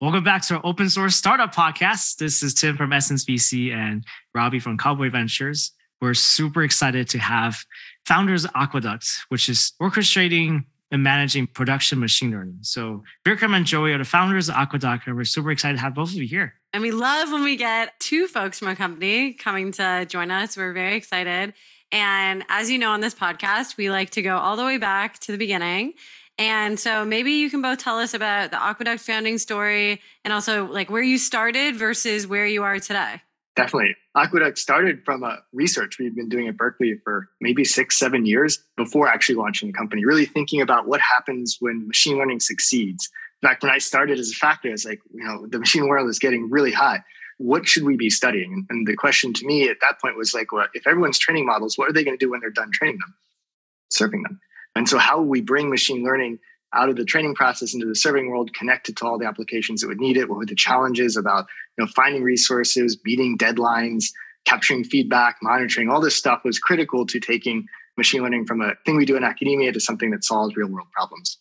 Welcome back to our open source startup podcast. This is Tim from Essence VC and Robbie from Cowboy Ventures. We're super excited to have founders Aqueduct, which is orchestrating and managing production machine learning. So Vikram and Joey are the founders of Aqueduct, and we're super excited to have both of you here. And we love when we get two folks from a company coming to join us. We're very excited. And as you know on this podcast, we like to go all the way back to the beginning and so maybe you can both tell us about the Aqueduct founding story and also like where you started versus where you are today. Definitely. Aqueduct started from a research we've been doing at Berkeley for maybe six, seven years before actually launching the company, really thinking about what happens when machine learning succeeds. In fact, when I started as a factor, it's like, you know, the machine world is getting really high. What should we be studying? And the question to me at that point was like, well, if everyone's training models, what are they going to do when they're done training them? Serving them. And so, how we bring machine learning out of the training process into the serving world, connected to all the applications that would need it? What were the challenges about you know finding resources, meeting deadlines, capturing feedback, monitoring? All this stuff was critical to taking machine learning from a thing we do in academia to something that solves real world problems.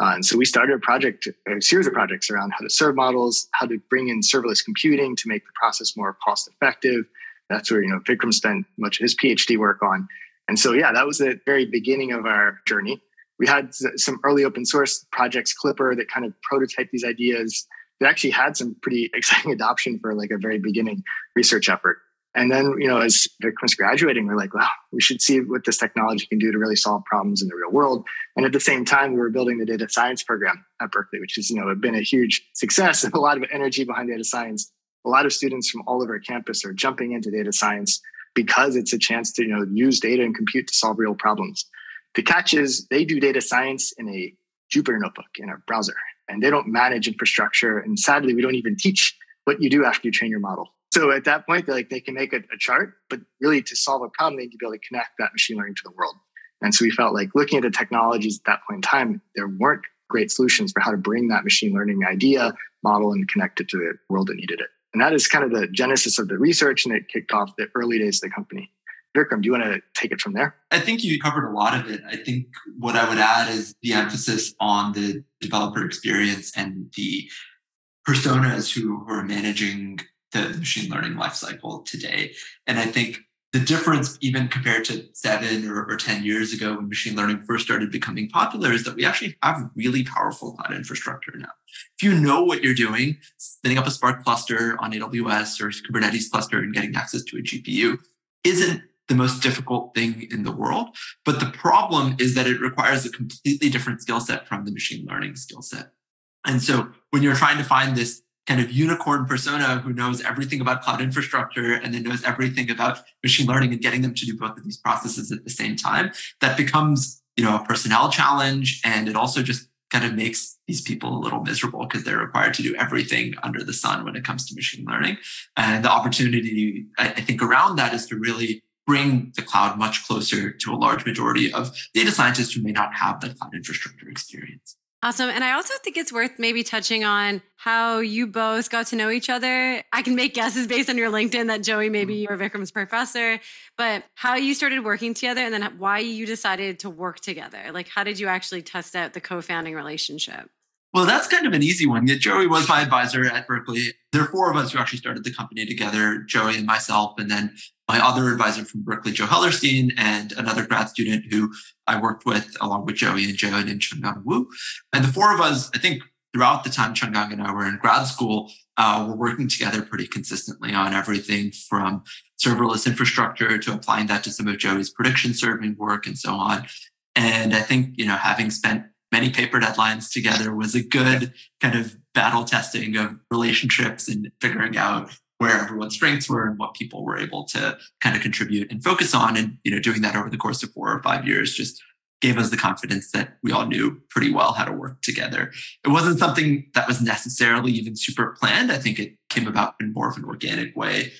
Uh, and so we started a project, a series of projects around how to serve models, how to bring in serverless computing to make the process more cost effective. That's where you know Vikram spent much of his PhD work on. And so, yeah, that was the very beginning of our journey. We had some early open source projects, Clipper, that kind of prototyped these ideas. That actually had some pretty exciting adoption for like a very beginning research effort. And then, you know, as Vikram was graduating, we're like, wow, we should see what this technology can do to really solve problems in the real world. And at the same time, we were building the data science program at Berkeley, which has, you know, been a huge success and a lot of energy behind data science. A lot of students from all over campus are jumping into data science because it's a chance to you know use data and compute to solve real problems. The catch is they do data science in a Jupyter notebook in a browser, and they don't manage infrastructure. And sadly, we don't even teach what you do after you train your model. So at that point, like they can make a, a chart, but really to solve a problem, they need to be able to connect that machine learning to the world. And so we felt like looking at the technologies at that point in time, there weren't great solutions for how to bring that machine learning idea model and connect it to the world that needed it. And that is kind of the genesis of the research, and it kicked off the early days of the company. Vikram, do you want to take it from there? I think you covered a lot of it. I think what I would add is the emphasis on the developer experience and the personas who are managing the machine learning lifecycle today. And I think the difference, even compared to seven or, or, 10 years ago when machine learning first started becoming popular, is that we actually have really powerful cloud infrastructure now. If you know what you're doing, spinning up a Spark cluster on AWS or Kubernetes cluster and getting access to a GPU isn't the most difficult thing in the world. But the problem is that it requires a completely different skill set from the machine learning skill set. And so when you're trying to find this kind of unicorn persona who knows everything about cloud infrastructure and then knows everything about machine learning and getting them to do both of these processes at the same time that becomes you know a personnel challenge. And it also just kind of makes these people a little miserable because they're required to do everything under the sun when it comes to machine learning. And the opportunity i think around that is to really bring the cloud much closer to a large majority of data scientists who may not have that cloud infrastructure experience Awesome. And I also think it's worth maybe touching on how you both got to know each other. I can make guesses based on your LinkedIn that Joey maybe you mm-hmm. were Vikram's professor, but how you started working together and then why you decided to work together. Like, how did you actually test out the co founding relationship? Well, that's kind of an easy one. Yeah, Joey was my advisor at Berkeley. There are four of us who actually started the company together, Joey and myself, and then my other advisor from Berkeley, Joe Hellerstein, and another grad student who I worked with along with Joey and Joe and Chenggang Wu. And the four of us, I think throughout the time Chungang and I were in grad school, uh, we're working together pretty consistently on everything from serverless infrastructure to applying that to some of Joey's prediction serving work and so on. And I think, you know, having spent many paper deadlines together was a good kind of battle testing of relationships and figuring out where everyone's strengths were and what people were able to kind of contribute and focus on. And you know doing that over the course of four or five years just gave us the confidence that we all knew pretty well how to work together. It wasn't something that was necessarily even super planned. I think it came about in more of an organic way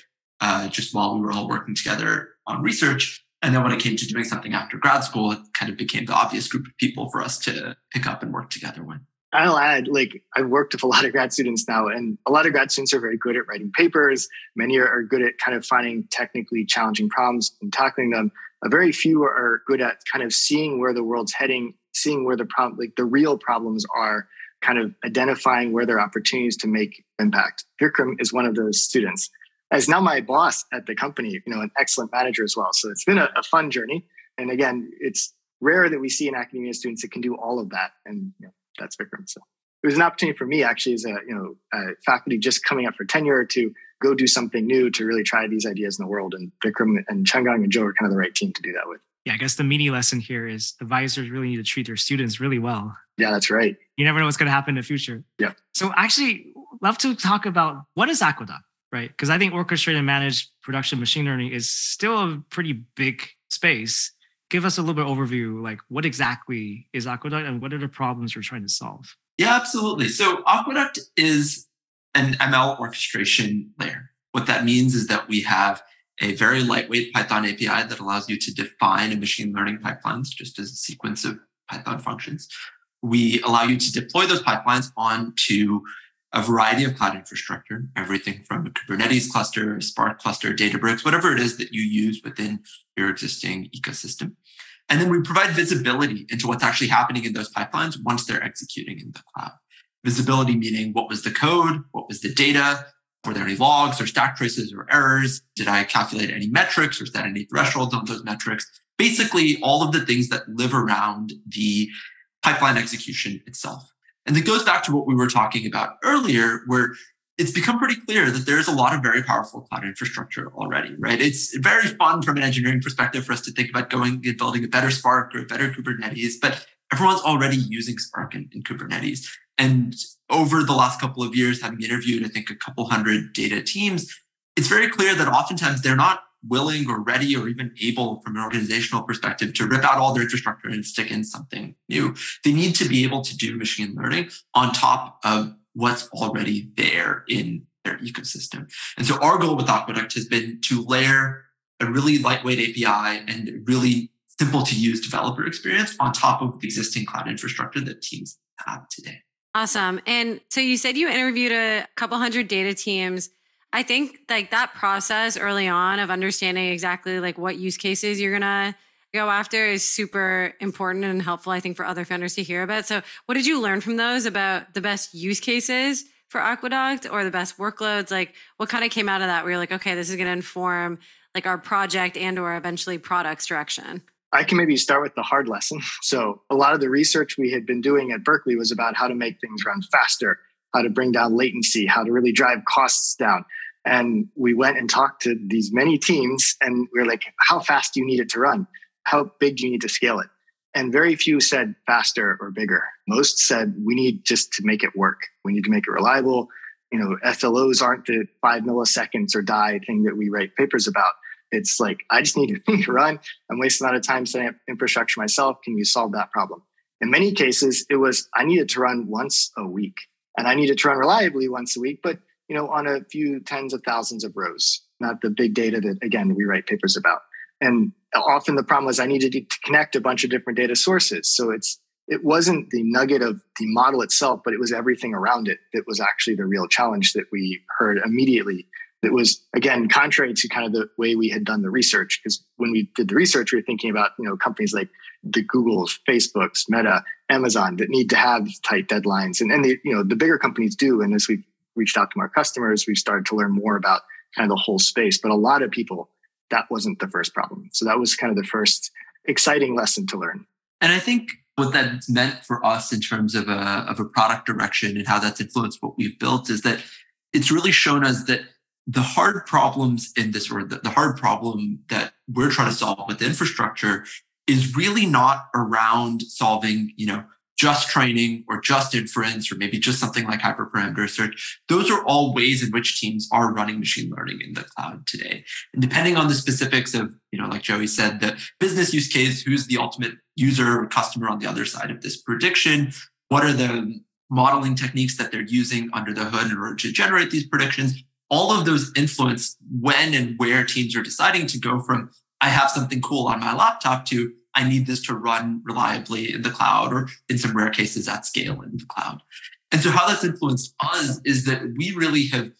uh, just while we were all working together on research. And then when it came to doing something after grad school, it kind of became the obvious group of people for us to pick up and work together with. I'll add, like, I've worked with a lot of grad students now, and a lot of grad students are very good at writing papers. Many are, are good at kind of finding technically challenging problems and tackling them. A very few are good at kind of seeing where the world's heading, seeing where the problem, like the real problems are, kind of identifying where there are opportunities to make impact. Vikram is one of those students. As now my boss at the company, you know, an excellent manager as well. So it's been a, a fun journey. And again, it's rare that we see in academia students that can do all of that. And you know, that's Vikram. So it was an opportunity for me actually as a, you know, a faculty just coming up for tenure to go do something new to really try these ideas in the world. And Vikram and Chenggang and Joe are kind of the right team to do that with. Yeah, I guess the mini lesson here is advisors really need to treat their students really well. Yeah, that's right. You never know what's going to happen in the future. Yeah. So actually, love to talk about what is Aqueduct, right? Because I think orchestrated and managed production machine learning is still a pretty big space. Give us a little bit overview, like what exactly is Aqueduct and what are the problems you're trying to solve? Yeah, absolutely. So Aqueduct is an ML orchestration layer. What that means is that we have a very lightweight Python API that allows you to define a machine learning pipelines just as a sequence of Python functions. We allow you to deploy those pipelines onto a variety of cloud infrastructure, everything from a Kubernetes cluster, a Spark cluster, Databricks, whatever it is that you use within your existing ecosystem. And then we provide visibility into what's actually happening in those pipelines once they're executing in the cloud. Visibility meaning what was the code, what was the data, were there any logs or stack traces or errors? Did I calculate any metrics or set any thresholds on those metrics? Basically, all of the things that live around the pipeline execution itself. And it goes back to what we were talking about earlier, where it's become pretty clear that there's a lot of very powerful cloud infrastructure already, right? It's very fun from an engineering perspective for us to think about going and building a better Spark or a better Kubernetes, but everyone's already using Spark and, and Kubernetes. And over the last couple of years, having interviewed, I think, a couple hundred data teams, it's very clear that oftentimes they're not willing or ready or even able from an organizational perspective to rip out all their infrastructure and stick in something new. They need to be able to do machine learning on top of what's already there in their ecosystem. And so our goal with Aqueduct has been to layer a really lightweight API and really simple to use developer experience on top of the existing cloud infrastructure that teams have today. Awesome. And so you said you interviewed a couple hundred data teams. I think like that process early on of understanding exactly like what use cases you're to go after is super important and helpful, I think, for other founders to hear about. So, what did you learn from those about the best use cases for Aqueduct or the best workloads? Like, what kind of came out of that where you're like, okay, this is to inform like our project and or eventually products direction? I can maybe start with the hard lesson. So, a lot of the research we had been doing at Berkeley was about how to make things run faster, how to bring down latency, how to really drive costs down. And we went and talked to these many teams, and we were like, how fast do you need it to run? How big do you need to scale it? And very few said faster or bigger. Most said we need just to make it work. We need to make it reliable. You know, SLOs aren't the five milliseconds or die thing that we write papers about. It's like, I just need to run. I'm wasting a lot of time setting up infrastructure myself. Can you solve that problem? In many cases, it was I needed to run once a week and I needed to run reliably once a week, but you know, on a few tens of thousands of rows, not the big data that again we write papers about. And often the problem was I needed to connect a bunch of different data sources. So it's it wasn't the nugget of the model itself, but it was everything around it that was actually the real challenge that we heard immediately that was again contrary to kind of the way we had done the research because when we did the research we were thinking about you know companies like the googles facebooks meta amazon that need to have tight deadlines. And, and the you know the bigger companies do. And as we reached out to our customers we've started to learn more about kind of the whole space. But a lot of people that wasn't the first problem. So that was kind of the first exciting lesson to learn. And i think what that's meant for us in terms of a, of a product direction and how that's influenced what we've built is that it's really shown us that the hard problems in this, or the, the hard problem that we're trying to solve with infrastructure is really not around solving, you know, just training or just inference or maybe just something like hyperparameter search. Those are all ways in which teams are running machine learning in the cloud today. And depending on the specifics of, you know, like Joey said, the business use case, who's the ultimate user or customer on the other side of this prediction, what are the modeling techniques that they're using under the hood in order to generate these predictions, all of those influence when and where teams are deciding to go from I have something cool on my laptop to I need this to run reliably in the cloud or in some rare cases at scale in the cloud. And so how that's influenced us is that we really have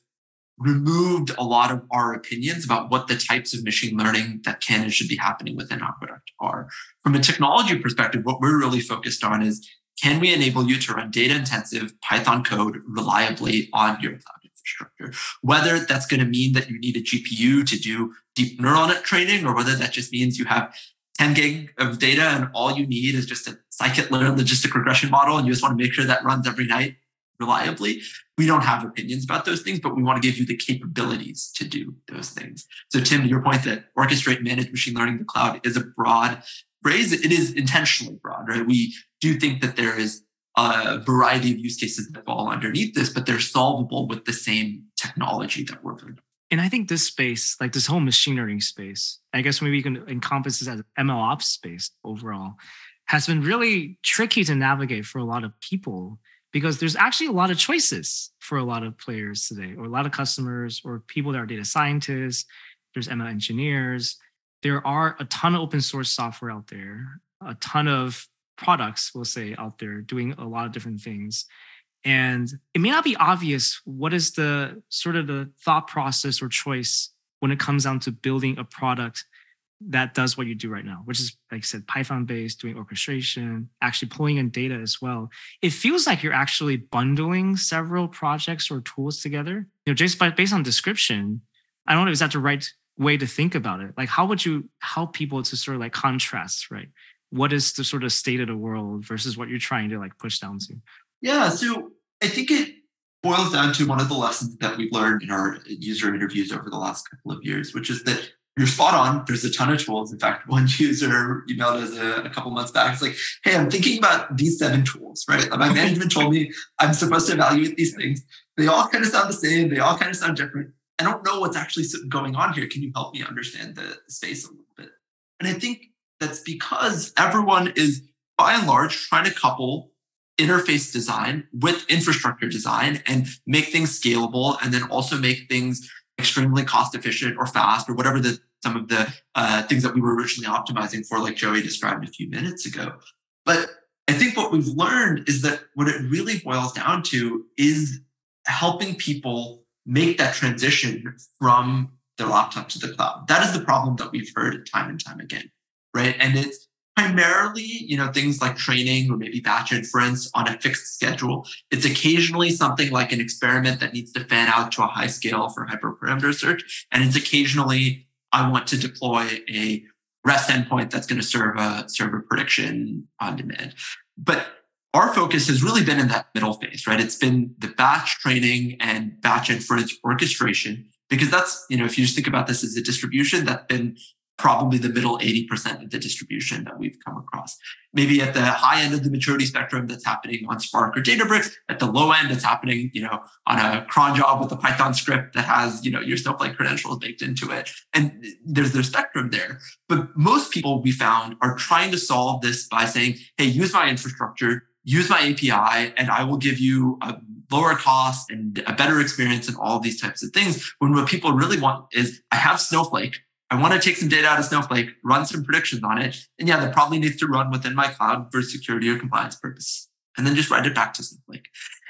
removed a lot of our opinions about what the types of machine learning that can and should be happening within Aqueduct are. From a technology perspective, what we're really focused on is can we enable you to run data intensive Python code reliably on your cloud infrastructure? Whether that's going to mean that you need a GPU to do deep neural net training, or whether that just means you have 10 gig of data and all you need is just a scikit-learn logistic regression model and you just want to make sure that runs every night reliably. We don't have opinions about those things, but we want to give you the capabilities to do those things. So, Tim, to your point that orchestrate, manage machine learning in the cloud is a broad phrase. It is intentionally broad, right? We do think that there is a variety of use cases that fall underneath this, but they're solvable with the same technology that we're building. And I think this space, like this whole machine learning space, I guess maybe you can encompass this as ML ops space overall, has been really tricky to navigate for a lot of people because there's actually a lot of choices for a lot of players today, or a lot of customers, or people that are data scientists. There's ML engineers. There are a ton of open source software out there, a ton of products, we'll say, out there doing a lot of different things. And it may not be obvious what is the sort of the thought process or choice when it comes down to building a product that does what you do right now, which is, like I said, Python based, doing orchestration, actually pulling in data as well. It feels like you're actually bundling several projects or tools together. You know, just by, based on description, I don't know, is that the right way to think about it? Like, how would you help people to sort of like contrast, right? What is the sort of state of the world versus what you're trying to like push down to? Yeah. So I think it boils down to one of the lessons that we've learned in our user interviews over the last couple of years, which is that you're spot on. There's a ton of tools. In fact, one user emailed us a, a, couple months back. It's like, hey, I'm thinking about these seven tools, right? My management told me I'm supposed to evaluate these things. They all kind of sound the same. They all kind of sound different. I don't know what's actually going on here. Can you help me understand the, the space a little bit? And I think that's because everyone is, by and large, trying to couple interface design with infrastructure design and make things scalable and then also make things extremely cost efficient or fast or whatever the some of the uh, things that we were originally optimizing for like joey described a few minutes ago. But i think what we've learned is that what it really boils down to is helping people make that transition from their laptop to the cloud. That is the problem that we've heard time and time again right and it's primarily, you know, things like training or maybe batch inference on a fixed schedule. It's occasionally something like an experiment that needs to fan out to a high scale for hyperparameter search. And it's occasionally I want to deploy a REST endpoint that's going to serve a server prediction on demand. But our focus has really been in that middle phase, right? It's been the batch training and batch inference orchestration because that's, you know, if you just think about this as a distribution, that's been probably the middle 80% of the distribution that we've come across. Maybe at the high end of the maturity spectrum, that's happening on Spark or Databricks. At the low end, it's happening, you know, on a cron job with a Python script that has, you know, your Snowflake credentials baked into it. And there's their spectrum there. But most people we found are trying to solve this by saying, hey, use my infrastructure, use my API, and I will give you a lower cost and a better experience and all these types of things. When what people really want is I have Snowflake. I want to take some data out of Snowflake, run some predictions on it. And yeah, that probably needs to run within my cloud for security or compliance purpose. And then just write it back to Snowflake.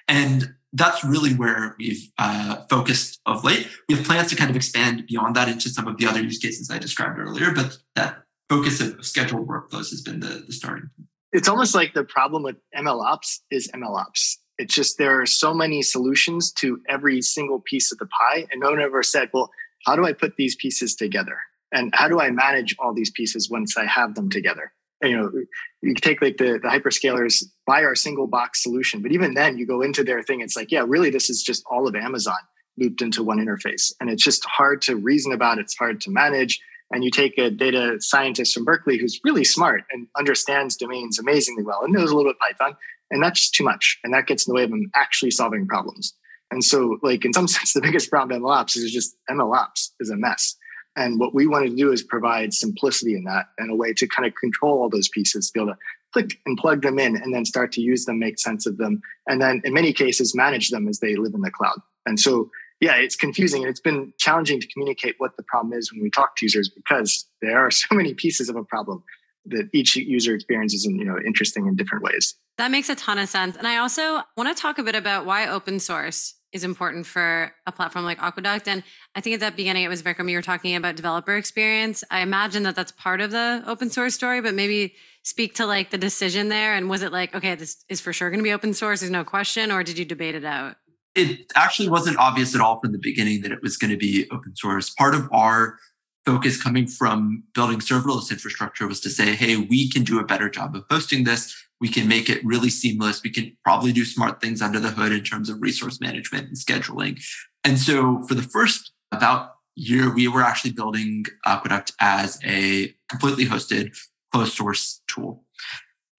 And that's really where we've uh, focused of late. We have plans to kind of expand beyond that into some of the other use cases I described earlier, but that focus of scheduled workflows has been the, the starting point. It's almost like the problem with ML ops is ML ops. It's just there are so many solutions to every single piece of the pie, and no one ever said, well, how do I put these pieces together? And how do i manage all these pieces once i have them together? You know you take like the, the hyperscalers buy our single box solution but even then you go into their thing it's like yeah really this is just all of amazon looped into one interface. And it's just hard to reason about it's hard to manage. And you take a data scientist from berkeley who's really smart and understands domains amazingly well and knows a little bit python and that's too much. And that gets in the way of them actually solving problems. And so like in some sense the biggest problem with MLOps is just MLOps is a mess and what we wanted to do is provide simplicity in that and a way to kind of control all those pieces, be able to click and plug them in and then start to use them, make sense of them, and then in many cases manage them as they live in the cloud. And so, yeah, it's confusing and it's been challenging to communicate what the problem is when we talk to users because there are so many pieces of a problem that each user experiences in you know interesting in different ways. That makes a ton of sense. And I also want to talk a bit about why open source is important for a platform like Aqueduct. And I think at the beginning, it was Vikram, you were talking about developer experience. I imagine that that's part of the open source story, but maybe speak to like the decision there? And was it like, okay, this is for sure going to be open source, there's no question, or did you debate it out? It actually wasn't obvious at all from the beginning that it was going to be open source. Part of our focus coming from building serverless infrastructure was to say, hey, we can do a better job of hosting this. We can make it really seamless. We can probably do smart things under the hood in terms of resource management and scheduling. And so for the first about year, we were actually building Aqueduct as a completely hosted closed source tool.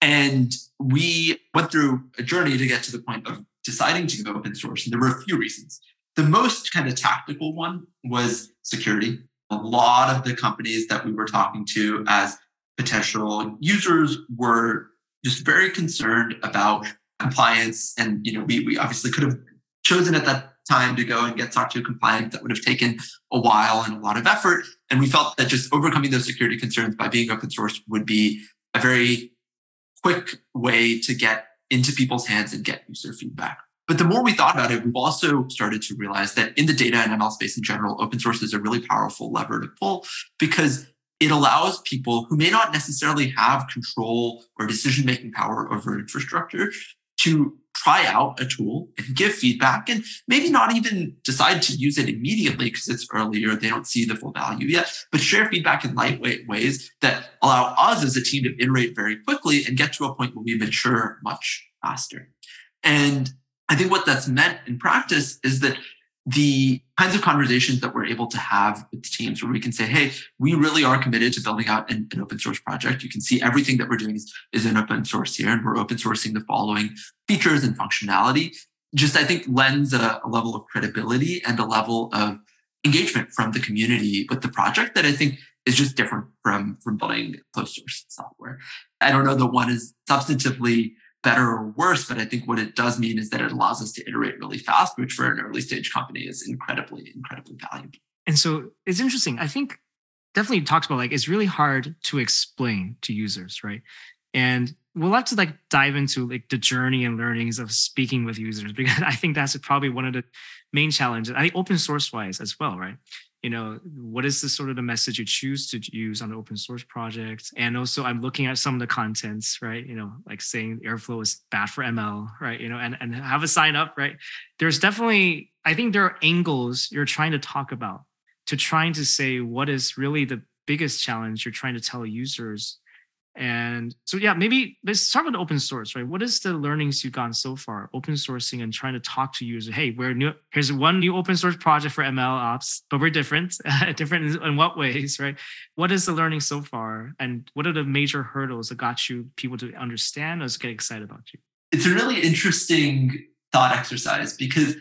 And we went through a journey to get to the point of deciding to go open source. And there were a few reasons. The most kind of tactical one was security. A lot of the companies that we were talking to as potential users were just very concerned about compliance. And you know, we, we obviously could have chosen at that time to go and get SOC 2 compliant. That would have taken a while and a lot of effort. And we felt that just overcoming those security concerns by being open source would be a very quick way to get into people's hands and get user feedback. But the more we thought about it, we've also started to realize that in the data and ML space in general, open source is a really powerful lever to pull because it allows people who may not necessarily have control or decision making power over infrastructure to try out a tool and give feedback and maybe not even decide to use it immediately because it's earlier they don't see the full value yet, but share feedback in lightweight ways that allow us as a team to iterate very quickly and get to a point where we mature much faster. And I think what that's meant in practice is that the kinds of conversations that we're able to have with teams where we can say, hey, we really are committed to building out an, an, open source project. You can see everything that we're doing is, is in open source here, and we're open sourcing the following features and functionality. Just, I think, lends a, a level of credibility and a level of engagement from the community with the project that I think is just different from, from building closed source software. I don't know that one is substantively better or worse, but I think what it does mean is that it allows us to iterate really fast, which for an early stage company is incredibly, incredibly valuable. And so it's interesting. I think definitely talks about like it's really hard to explain to users, right? And we'll have to like dive into like the journey and learnings of speaking with users because I think that's probably one of the main challenges. I think open source wise as well, right? You know what is the sort of the message you choose to use on open source project? And also i'm looking at some of the contents right? You know like saying airflow is bad for ml right? You know and, and have a sign up right? There's definitely i think there are angles you're trying to talk about to trying to say what is really the biggest challenge you're trying to tell users and so, yeah, maybe let's start with open source, right? What is the learnings you've gotten so far, open sourcing and trying to talk to users? Hey, we're new. Here's one new open source project for ML ops, but we're different. different in what ways, right? What is the learning so far, and what are the major hurdles that got you people to understand or get excited about you? It's a really interesting thought exercise because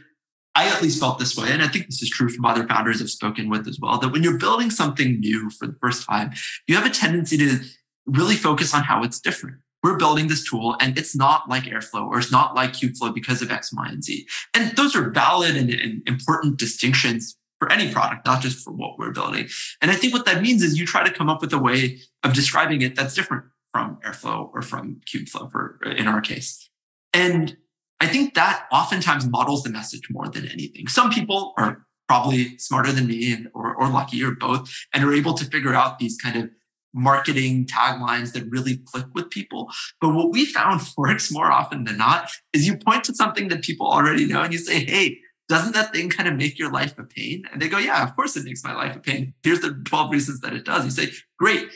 I at least felt this way, and I think this is true from other founders I've spoken with as well. That when you're building something new for the first time, you have a tendency to really focus on how it's different. We're building this tool and it's not like Airflow or it's not like Kubeflow because of X, Y, and Z. And those are valid and, and important distinctions for any product, not just for what we're building. And I think what that means is you try to come up with a way of describing it that's different from Airflow or from Kubeflow for in our case. And I think that oftentimes models the message more than anything. Some people are probably smarter than me and, or, or lucky or both and are able to figure out these kind of marketing taglines that really click with people. But what we found works more often than not is you point to something that people already know and you say, hey, doesn't that thing kind of make your life a pain? And they go, yeah, of course it makes my life a pain. Here's the 12 reasons that it does. You say, great.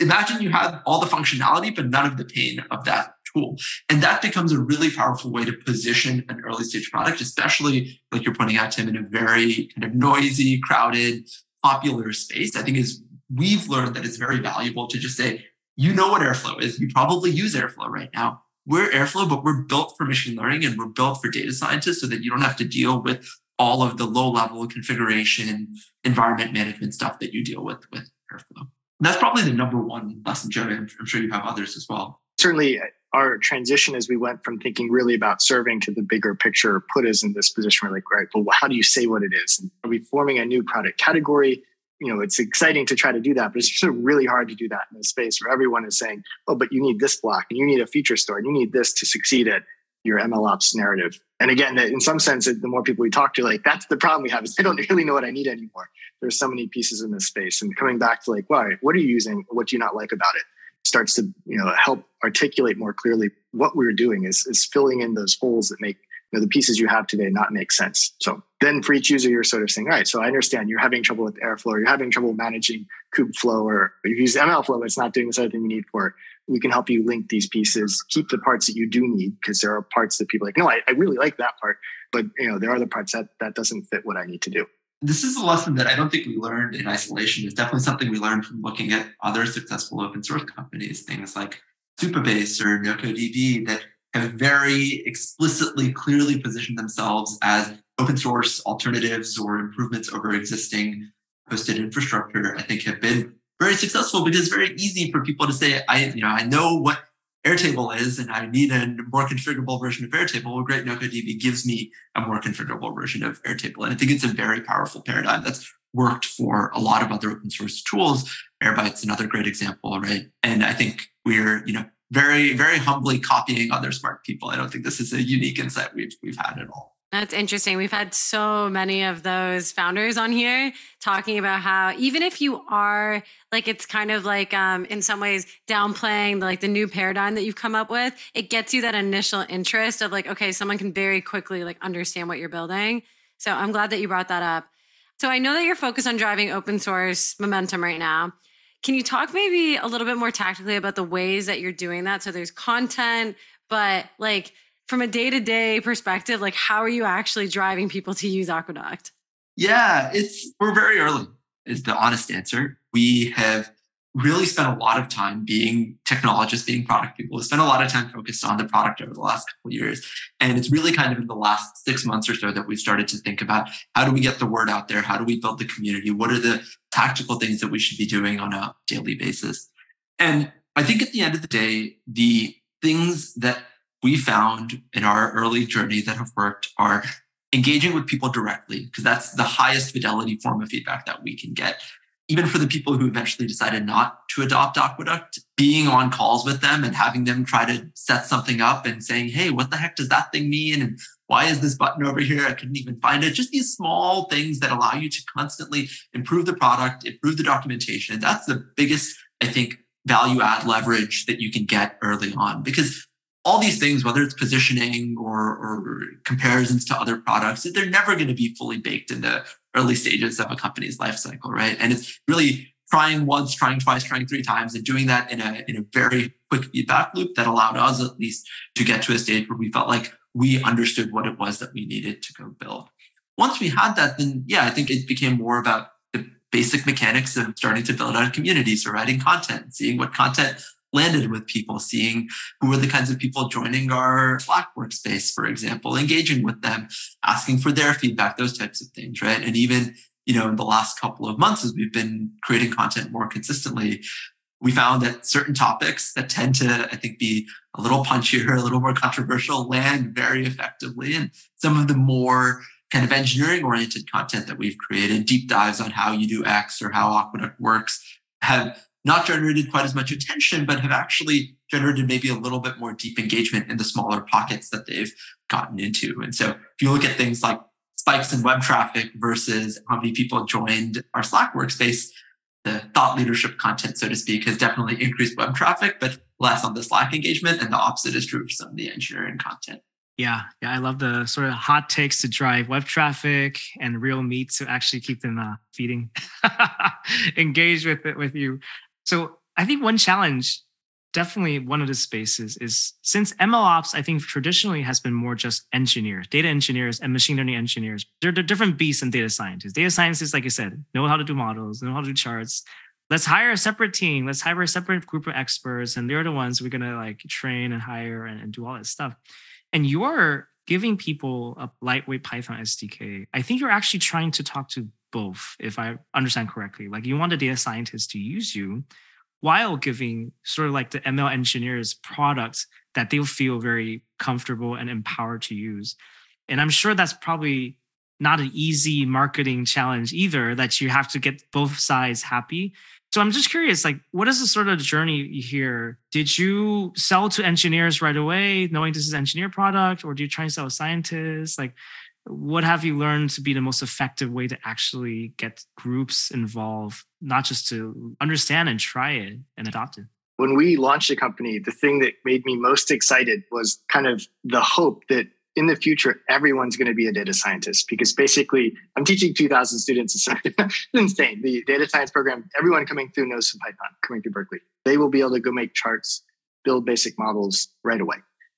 Imagine you have all the functionality, but none of the pain of that tool. And that becomes a really powerful way to position an early stage product, especially like you're pointing out, Tim, in a very kind of noisy, crowded, popular space. I think is we've learned that it's very valuable to just say, you know what Airflow is. You probably use Airflow right now. We're Airflow, but we're built for machine learning and we're built for data scientists so that you don't have to deal with all of the low level configuration, environment management stuff that you deal with with Airflow. That's probably the number one lesson, Joey. I'm, I'm sure you have others as well. Certainly, our transition as we went from thinking really about serving to the bigger picture put us in this position where like, right, well, how do you say what it is? Are we forming a new product category? You know, it's exciting to try to do that, but it's really hard to do that in a space where everyone is saying, oh, but you need this block and you need a feature store and you need this to succeed at your MLOps narrative. And again, in some sense, the more people we talk to, like that's the problem we have is they don't really know what I need anymore. There's so many pieces in this space. And coming back to like, why, what are you using? What do you not like about it? starts to you know help articulate more clearly what we're doing is is filling in those holes that make you know, the pieces you have today not make sense. So then for each user, you're sort of saying, all right, so I understand you're having trouble with Airflow, or you're having trouble managing Kubeflow, or you use MLflow, but it's not doing this other thing you need for it. We can help you link these pieces, keep the parts that you do need, because there are parts that people like, no, I, I really like that part, but you know, there are the parts that that doesn't fit what I need to do. This is a lesson that I don't think we learned in isolation. It's definitely something we learned from looking at other successful open source companies, things like Supabase or NocoDB that have very explicitly, clearly positioned themselves as open source alternatives or improvements over existing hosted infrastructure, I think have been very successful because it's very easy for people to say, I, you know, I know what Airtable is and I need a more configurable version of Airtable. Well, great, NocoDB gives me a more configurable version of Airtable. And I think it's a very powerful paradigm that's worked for a lot of other open source tools. Airbyte's another great example, right? And I think we're, you know, very, very humbly copying other smart people. I don't think this is a unique insight we've we've had at all. That's interesting. We've had so many of those founders on here talking about how even if you are like it's kind of like um, in some ways downplaying like the new paradigm that you've come up with, it gets you that initial interest of like okay, someone can very quickly like understand what you're building. So I'm glad that you brought that up. So I know that you're focused on driving open source momentum right now. Can you talk maybe a little bit more tactically about the ways that you're doing that? So there's content, but like from a day to day perspective, like how are you actually driving people to use Aqueduct? Yeah, it's we're very early, is the honest answer. We have really spent a lot of time being technologists, being product people. We spent a lot of time focused on the product over the last couple years. And it's really kind of in the last six months or so that we've started to think about how do we get the word out there? How do we build the community? What are the tactical things that we should be doing on a daily basis? And I think at the end of the day, the things that we found in our early journey that have worked are engaging with people directly, because that's the highest fidelity form of feedback that we can get even for the people who eventually decided not to adopt Aqueduct, being on calls with them and having them try to set something up and saying, hey, what the heck does that thing mean? And why is this button over here? I couldn't even find it. Just these small things that allow you to constantly improve the product, improve the documentation. That's the biggest, I think, value add leverage that you can get early on because all these things, whether it's positioning or, or comparisons to other products, they're never going to be fully baked into early stages of a company's life cycle, right? And it's really trying once, trying twice, trying three times, and doing that in a in a very quick feedback loop that allowed us at least to get to a stage where we felt like we understood what it was that we needed to go build. Once we had that, then yeah, I think it became more about the basic mechanics of starting to build out communities or writing content, seeing what content landed with people, seeing who are the kinds of people joining our Slack workspace, for example, engaging with them, asking for their feedback, those types of things, right? And even, you know, in the last couple of months, as we've been creating content more consistently, we found that certain topics that tend to, I think, be a little punchier, a little more controversial land very effectively. And some of the more kind of engineering oriented content that we've created, deep dives on how you do X or how Aqueduct works, have not generated quite as much attention, but have actually generated maybe a little bit more deep engagement in the smaller pockets that they've gotten into. And so if you look at things like spikes in web traffic versus how many people joined our Slack workspace, the thought leadership content, so to speak, has definitely increased web traffic, but less on the Slack engagement. And the opposite is true for some of the engineering content. Yeah, yeah, I love the sort of hot takes to drive web traffic and real meat to actually keep them uh, feeding, engaged with it with you. So I think one challenge, definitely one of the spaces is since MLOps, I think traditionally has been more just engineers, data engineers and machine learning engineers. They're, they're different beasts than data scientists. Data scientists, like I said, know how to do models, know how to do charts. Let's hire a separate team. Let's hire a separate group of experts. And they're the ones we're going to like train and hire and, and do all that stuff. And you're giving people a lightweight Python SDK. I think you're actually trying to talk to both, if I understand correctly. Like you want the data scientists to use you while giving sort of like the ML engineers products that they'll feel very comfortable and empowered to use. And I'm sure that's probably not an easy marketing challenge either, that you have to get both sides happy. So I'm just curious, like, what is the sort of journey here? Did you sell to engineers right away, knowing this is an engineer product, or do you try and sell to scientists? Like, what have you learned to be the most effective way to actually get groups involved not just to understand and try it and adopt it When we launched the company, the thing that made me most excited was kind of the hope that in the future, everyone's going to be a data scientist because basically I'm teaching 2000 students. It's insane. The data science program, everyone coming through knows some Python coming through Berkeley. They will be able to go make charts, build basic models right away.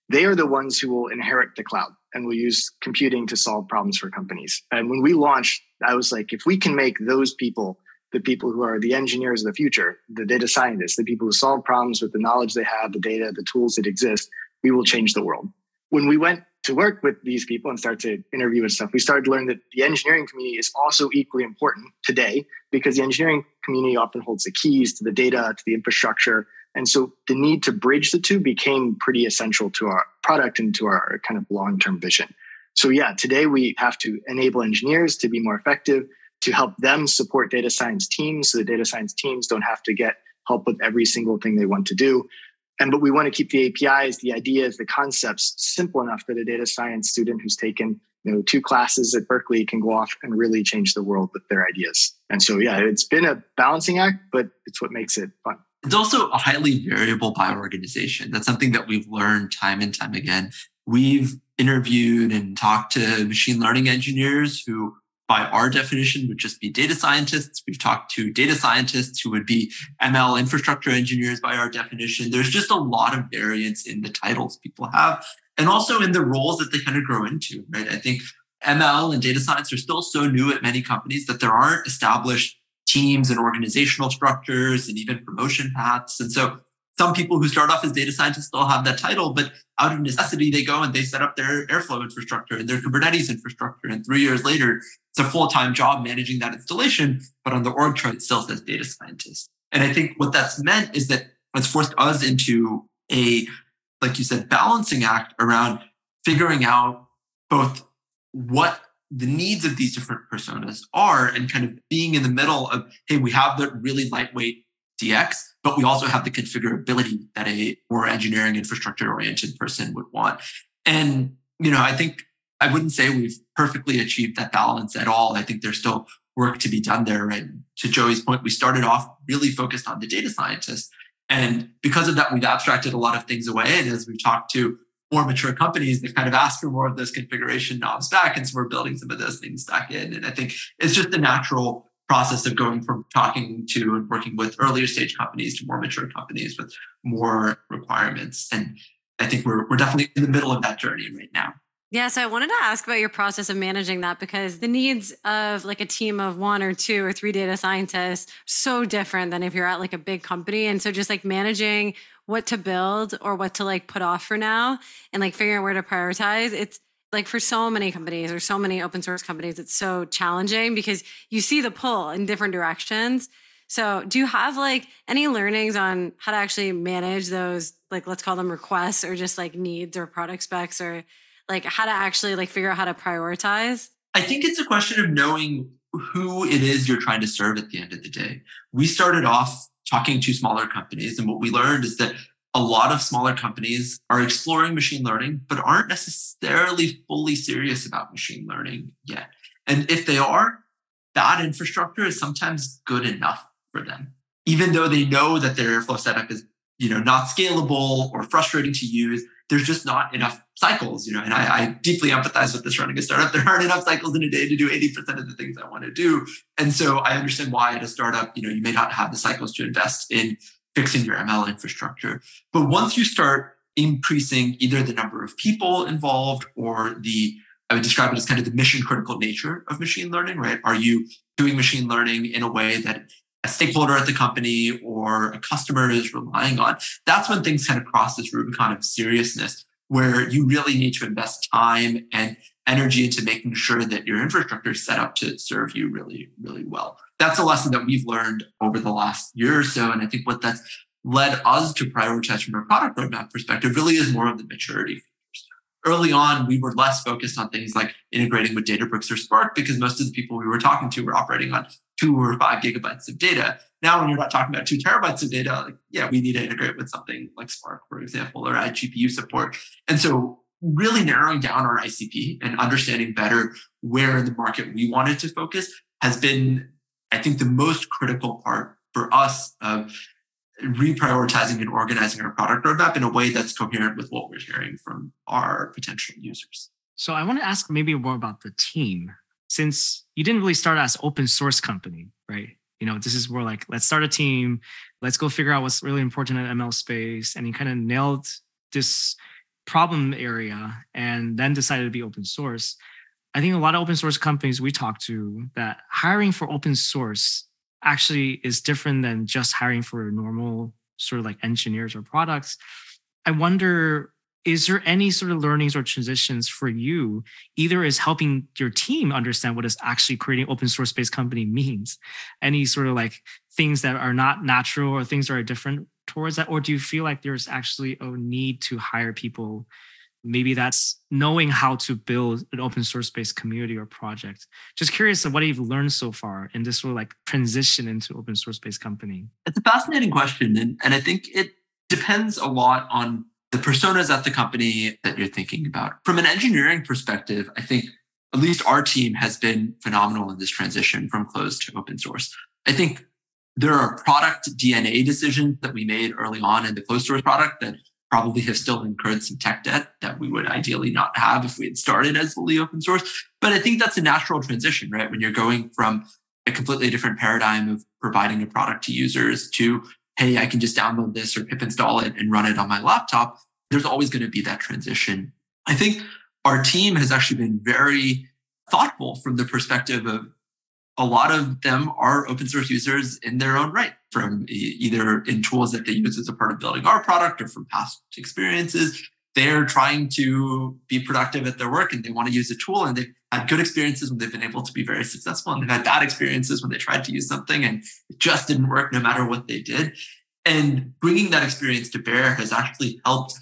They are the ones who will inherit the cloud and we'll use computing to solve problems for companies. And when we launched, I was like, if we can make those people the people who are the engineers of the future, the data scientists, the people who solve problems with the knowledge they have, the data, the tools that exist, we will change the world. When we went to work with these people and start to interview and stuff, we started to learn that the engineering community is also equally important today because the engineering community often holds the keys to the data, to the infrastructure. And so the need to bridge the two became pretty essential to our product and to our kind of long term vision. So, yeah, today we have to enable engineers to be more effective, to help them support data science teams so the data science teams don't have to get help with every single thing they want to do. And but we want to keep the apis the ideas the concepts simple enough that a data science student who's taken you know two classes at berkeley can go off and really change the world with their ideas. And so yeah it's been a balancing act but it's what makes it fun it's also a highly variable by organization that's something that we've learned time and time again we've interviewed and talked to machine learning engineers who by our definition would just be data scientists. We've talked to data scientists who would be ML infrastructure engineers by our definition. There's just a lot of variance in the titles people have and also in the roles that they kind of grow into, right? I think ML and data science are still so new at many companies that there aren't established teams and organizational structures and even promotion paths. And so some people who start off as data scientists still have that title, but out of necessity, they go and they set up their Airflow infrastructure and their Kubernetes infrastructure. And three years later, it's a full time job managing that installation, but on the org chart, it still says data scientist. And I think what that's meant is that it's forced us into a, like you said, balancing act around figuring out both what the needs of these different personas are and kind of being in the middle of, hey, we have the really lightweight DX, but we also have the configurability that a more engineering infrastructure oriented person would want. And, you know, I think I wouldn't say we've perfectly achieved that balance at all. I think there's still work to be done there. And to Joey's point, we started off really focused on the data scientist. And because of that, we've abstracted a lot of things away. And as we've talked to more mature companies, they've kind of asked for more of those configuration knobs back. And so we're building some of those things back in. And I think it's just a natural process of going from talking to and working with earlier stage companies to more mature companies with more requirements. And I think we're, we're definitely in the middle of that journey right now. Yeah, so I wanted to ask about your process of managing that because the needs of like a team of one or two or three data scientists so different than if you're at like a big company. And so just like managing what to build or what to like put off for now and like figuring out where to prioritize, it's like for so many companies or so many open source companies, it's so challenging because you see the pull in different directions. So, do you have like any learnings on how to actually manage those, like let's call them requests or just like needs or product specs or like how to actually like figure out how to prioritize? I think it's a question of knowing who it is you're trying to serve at the end of the day. We started off talking to smaller companies, and what we learned is that a lot of smaller companies are exploring machine learning, but aren't necessarily fully serious about machine learning yet. And if they are, that infrastructure is sometimes good enough for them, even though they know that their Airflow setup is, you know, not scalable or frustrating to use. There's just not enough cycles, you know. And I, I deeply empathize with this running a startup. There aren't enough cycles in a day to do 80% of the things I want to do. And so I understand why at a startup, you know, you may not have the cycles to invest in fixing your ML infrastructure. But once you start increasing either the number of people involved or the I would describe it as kind of the mission critical nature of machine learning, right? Are you doing machine learning in a way that a stakeholder at the company or a customer is relying on? That's when things kind of cross this Rubicon of seriousness, where you really need to invest time and energy into making sure that your infrastructure is set up to serve you really, really well that's a lesson that we've learned over the last year or so. And I think what that's led us to prioritize from a product roadmap perspective really is more of the maturity Early on, we were less focused on things like integrating with Databricks or Spark because most of the people we were talking to were operating on two or five gigabytes of data. Now, when you're not talking about two terabytes of data, like, yeah, we need to integrate with something like Spark, for example, or add GPU support. And so really narrowing down our ICP and understanding better where in the market we wanted to focus has been I think the most critical part for us of reprioritizing and organizing our product roadmap in a way that's coherent with what we're hearing from our potential users. So I want to ask maybe more about the team. Since you didn't really start as open source company, right? You know, this is more like let's start a team, let's go figure out what's really important in ML space, and you kind of nailed this problem area and then decided to be open source. I think a lot of open source companies we talk to that hiring for open source actually is different than just hiring for normal sort of like engineers or products. I wonder is there any sort of learnings or transitions for you either is helping your team understand what is actually creating open source based company means? Any sort of like things that are not natural or things that are different towards that? Or do you feel like there's actually a need to hire people? Maybe that's knowing how to build an open source based community or project. Just curious of what you've learned so far in this sort of like transition into open source based company. It's a fascinating question and, and i think it depends a lot on the personas at the company that you're thinking about from an engineering perspective i think at least our team has been phenomenal in this transition from closed to open source i think there are product dna decisions that we made early on in the closed source product that probably have still incurred some tech debt that we would ideally not have if we had started as fully open source. But I think that's a natural transition, right? When you're going from a completely different paradigm of providing a product to users to, hey, I can just download this or pip install it and run it on my laptop, there's always going to be that transition. I think our team has actually been very thoughtful from the perspective of a lot of them are open source users in their own right from either in tools that they use as a part of building our product or from past experiences they're trying to be productive at their work and they want to use a tool and they've had good experiences when they've been able to be very successful and they've had bad experiences when they tried to use something and it just didn't work no matter what they did and bringing that experience to bear has actually helped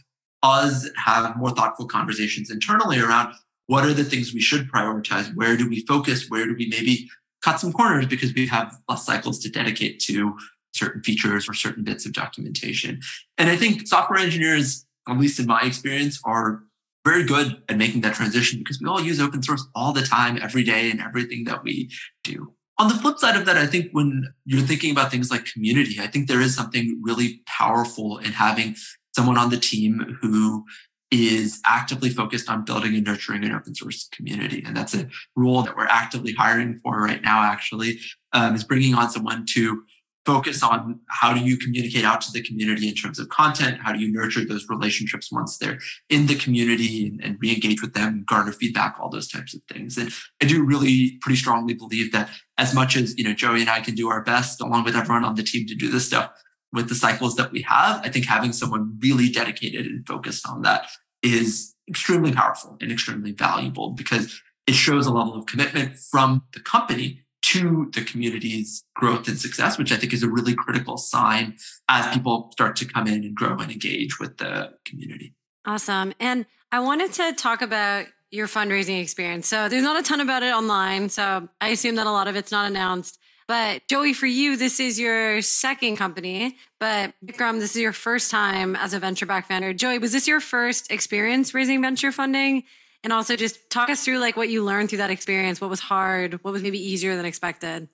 us have more thoughtful conversations internally around what are the things we should prioritize where do we focus where do we maybe cut some corners because we have less cycles to dedicate to certain features or certain bits of documentation. And I think software engineers, at least in my experience, are very good at making that transition because we all use open source all the time, every day, in everything that we do. On the flip side of that, I think when you're thinking about things like community, I think there is something really powerful in having someone on the team who is actively focused on building and nurturing an open source community. And that's a role that we're actively hiring for right now, actually, um, is bringing on someone to focus on how do you communicate out to the community in terms of content? How do you nurture those relationships once they're in the community and, and re-engage with them, garner feedback, all those types of things. And I do really pretty strongly believe that as much as, you know, Joey and I can do our best along with everyone on the team to do this stuff, with the cycles that we have, I think having someone really dedicated and focused on that is extremely powerful and extremely valuable because it shows a level of commitment from the company to the community's growth and success, which I think is a really critical sign as people start to come in and grow and engage with the community. Awesome. And I wanted to talk about your fundraising experience. So there's not a ton about it online. So I assume that a lot of it's not announced. But Joey, for you, this is your second company, but Vikram, this is your first time as a venture back founder. Joey, was this your first experience raising venture funding? And also just talk us through like what you learned through that experience. What was hard? What was maybe easier than expected?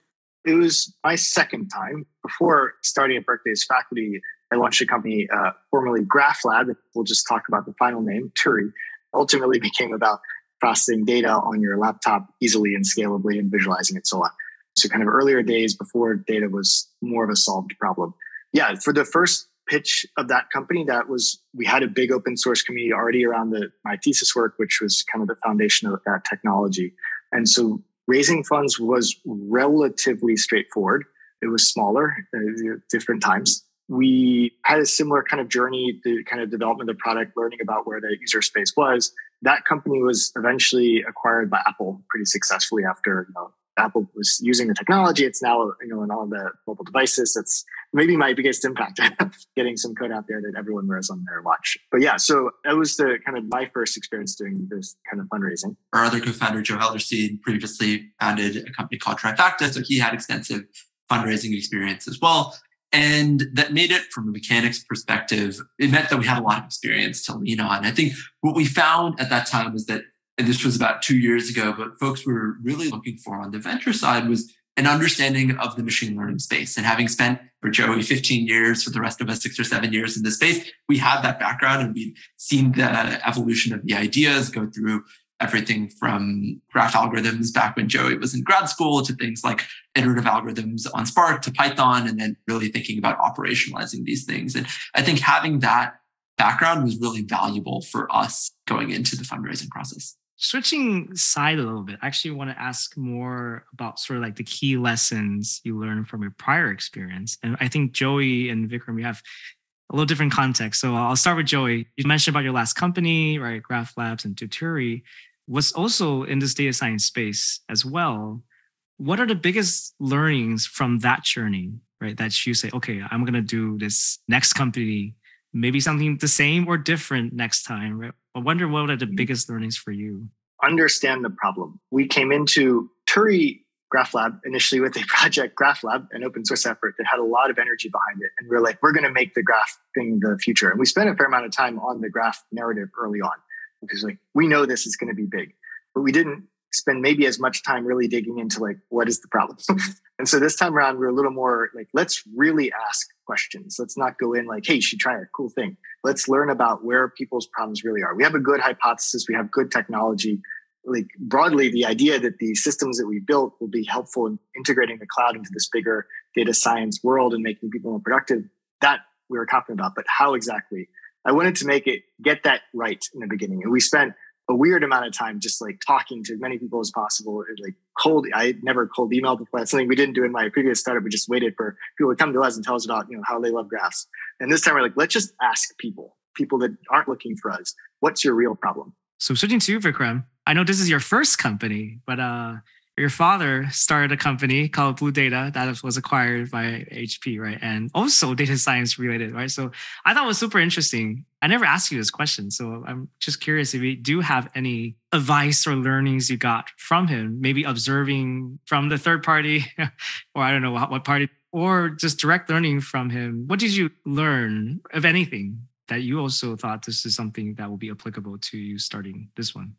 It was my second time. Before starting at Berkeley as faculty, I launched a company, uh, formerly Graph Lab. We'll just talk about the final name, Turi. Ultimately became about processing data on your laptop easily and scalably and visualizing it so on. So kind of earlier days before data was more of a solved problem. Yeah, for the first pitch of that company, that was we had a big open source community already around the my thesis work, which was kind of the foundation of that technology. And so raising funds was relatively straightforward. It was smaller, uh, different times. We had a similar kind of journey, the kind of development of the product, learning about where the user space was. That company was eventually acquired by Apple pretty successfully after you know, Apple was using the technology. It's now you know in all the mobile devices. That's maybe my biggest impact getting some code out there that everyone wears on their watch. But yeah, so that was the kind of my first experience doing this kind of fundraising. Our other co-founder Joe Hellerstein previously founded a company called Trifacta, so he had extensive fundraising experience as well. And that made it from a mechanics perspective, it meant that we had a lot of experience to lean on. I think what we found at that time was that and this was about two years ago, but folks were really looking for on the venture side was an understanding of the machine learning space. And having spent for Joey 15 years, for the rest of us six or seven years in this space, we had that background and we've seen the evolution of the ideas go through everything from graph algorithms back when Joey was in grad school to things like iterative algorithms on Spark to Python, and then really thinking about operationalizing these things. And I think having that background was really valuable for us going into the fundraising process. Switching side a little bit, I actually want to ask more about sort of like the key lessons you learned from your prior experience. And I think Joey and Vikram, you have a little different context. So I'll start with Joey. You mentioned about your last company, right? Graph Labs and Tuturi was also in this data science space as well. What are the biggest learnings from that journey, right? That you say, okay, I'm going to do this next company, maybe something the same or different next time, right? I wonder what are the mm-hmm. biggest learnings for you? Understand the problem. We came into Turi Graph Lab initially with a project Graph Lab, an open source effort that had a lot of energy behind it. And we are like, we're going to make the graph thing the future. And we spent a fair amount of time on the graph narrative early on because like we know this is going to be big, but we didn't spend maybe as much time really digging into like what is the problem. and so this time around, we're a little more like let's really ask questions. Let's not go in like, hey, you should try a cool thing. Let's learn about where people's problems really are. We have a good hypothesis. We have good technology. Like broadly, the idea that the systems that we built will be helpful in integrating the cloud into this bigger data science world and making people more productive. That we were confident about, but how exactly? I wanted to make it get that right in the beginning. And we spent a weird amount of time just like talking to as many people as possible. Like cold, I never cold emailed before. That's something we didn't do in my previous startup. We just waited for people to come to us and tell us about, you know, how they love graphs. And this time we're like, let's just ask people, people that aren't looking for us, what's your real problem? So switching to you, Vikram, I know this is your first company, but uh, your father started a company called Blue Data that was acquired by HP, right? And also data science related, right? So I thought it was super interesting. I never asked you this question. So I'm just curious if you do have any advice or learnings you got from him, maybe observing from the third party, or I don't know what, what party, or just direct learning from him. What did you learn, if anything, that you also thought this is something that will be applicable to you starting this one?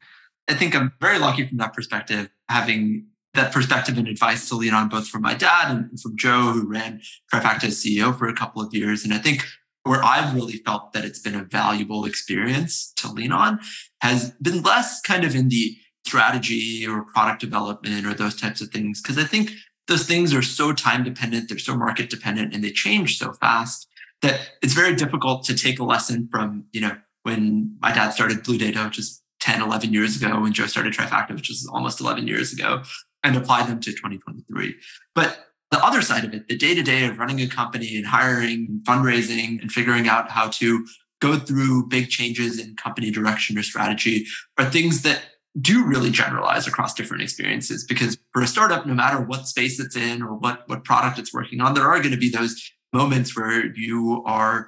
I think I'm very lucky from that perspective, having that perspective and advice to lean on both from my dad and from Joe, who ran Trifacta CEO for a couple of years. And I think where I've really felt that it's been a valuable experience to lean on has been less kind of in the strategy or product development or those types of things. Because I think those things are so time dependent, they're so market dependent, and they change so fast that it's very difficult to take a lesson from, you know, when my dad started Blue Data, which is 10, 11 years ago, when Joe started Trifacta, which was almost 11 years ago, and apply them to 2023. But the other side of it, the day to day of running a company and hiring, fundraising, and figuring out how to go through big changes in company direction or strategy are things that do really generalize across different experiences because for a startup no matter what space it's in or what what product it's working on there are going to be those moments where you are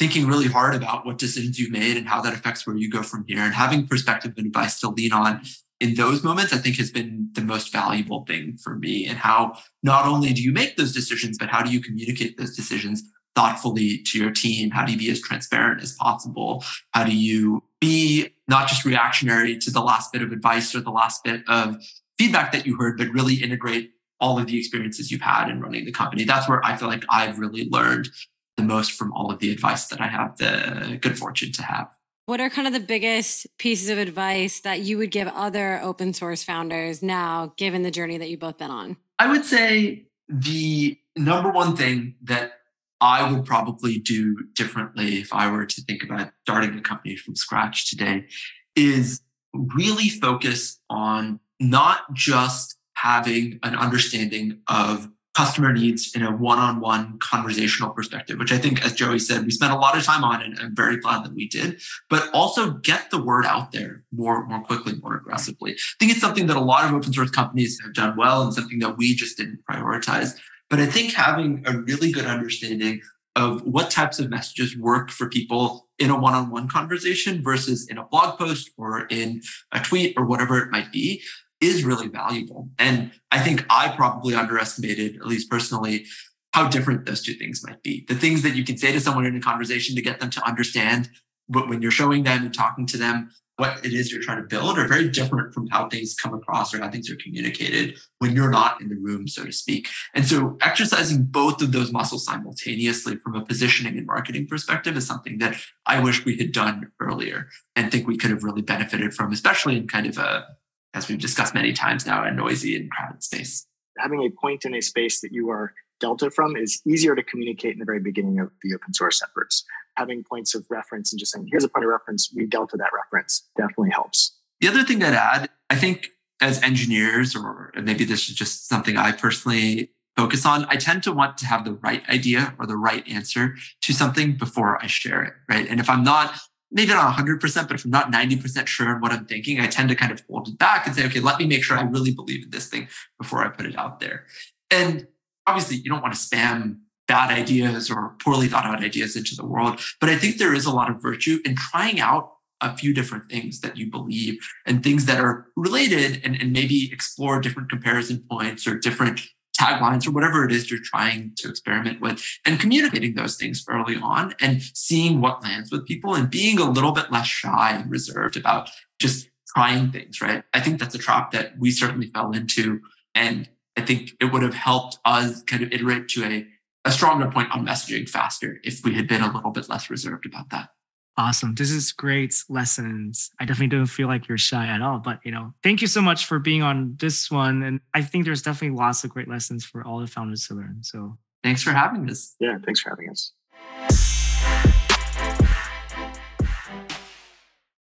thinking really hard about what decisions you've made and how that affects where you go from here and having perspective and advice to lean on in those moments, I think has been the most valuable thing for me and how not only do you make those decisions, but how do you communicate those decisions thoughtfully to your team? How do you be as transparent as possible? How do you be not just reactionary to the last bit of advice or the last bit of feedback that you heard, but really integrate all of the experiences you've had in running the company? That's where I feel like I've really learned the most from all of the advice that I have the good fortune to have. What are kind of the biggest pieces of advice that you would give other open source founders now, given the journey that you've both been on? I would say the number one thing that I would probably do differently if I were to think about starting a company from scratch today is really focus on not just having an understanding of customer needs in a one-on-one conversational perspective, which I think, as Joey said, we spent a lot of time on, and I'm very glad that we did. But also get the word out there more, more quickly, more aggressively. I think it's something that a lot of open source companies have done well, and something that we just didn't prioritize. But I think having a really good understanding of what types of messages work for people in a one-on-one conversation versus in a blog post or in a tweet or whatever it might be is really valuable. And I think I probably underestimated, at least personally, how different those two things might be. The things that you can say to someone in a conversation to get them to understand, but when you're showing them and talking to them what it is you're trying to build are very different from how things come across or how things are communicated when you're not in the room, so to speak. And so exercising both of those muscles simultaneously from a positioning and marketing perspective is something that I wish we had done earlier and think we could have really benefited from, especially in kind of a, as we've discussed many times now, a noisy and crowded space. Having a point in a space that you are delta from is easier to communicate in the very beginning of the open source efforts. Having points of reference and just saying, here's a point of reference, we delta that reference definitely helps. The other thing I'd add, I think as engineers, or maybe this is just something I personally focus on, I tend to want to have the right idea or the right answer to something before I share it, right? And if I'm not, maybe not 100%, but if I'm not 90% sure in what I'm thinking, I tend to kind of hold it back and say, okay, let me make sure I really believe in this thing before I put it out there. And obviously, you don't want to spam bad ideas or poorly thought out ideas into the world. But I think there is a lot of virtue in trying out a few different things that you believe and things that are related and, and maybe explore different comparison points or different taglines or whatever it is you're trying to experiment with and communicating those things early on and seeing what lands with people and being a little bit less shy and reserved about just trying things, right? I think that's a trap that we certainly fell into. And I think it would have helped us kind of iterate to a, a stronger point on messaging faster if we had been a little bit less reserved about that. Awesome. This is great lessons. I definitely don't feel like you're shy at all, but you know, thank you so much for being on this one. And I think there's definitely lots of great lessons for all the founders to learn. So thanks for having us. Yeah, thanks for having us.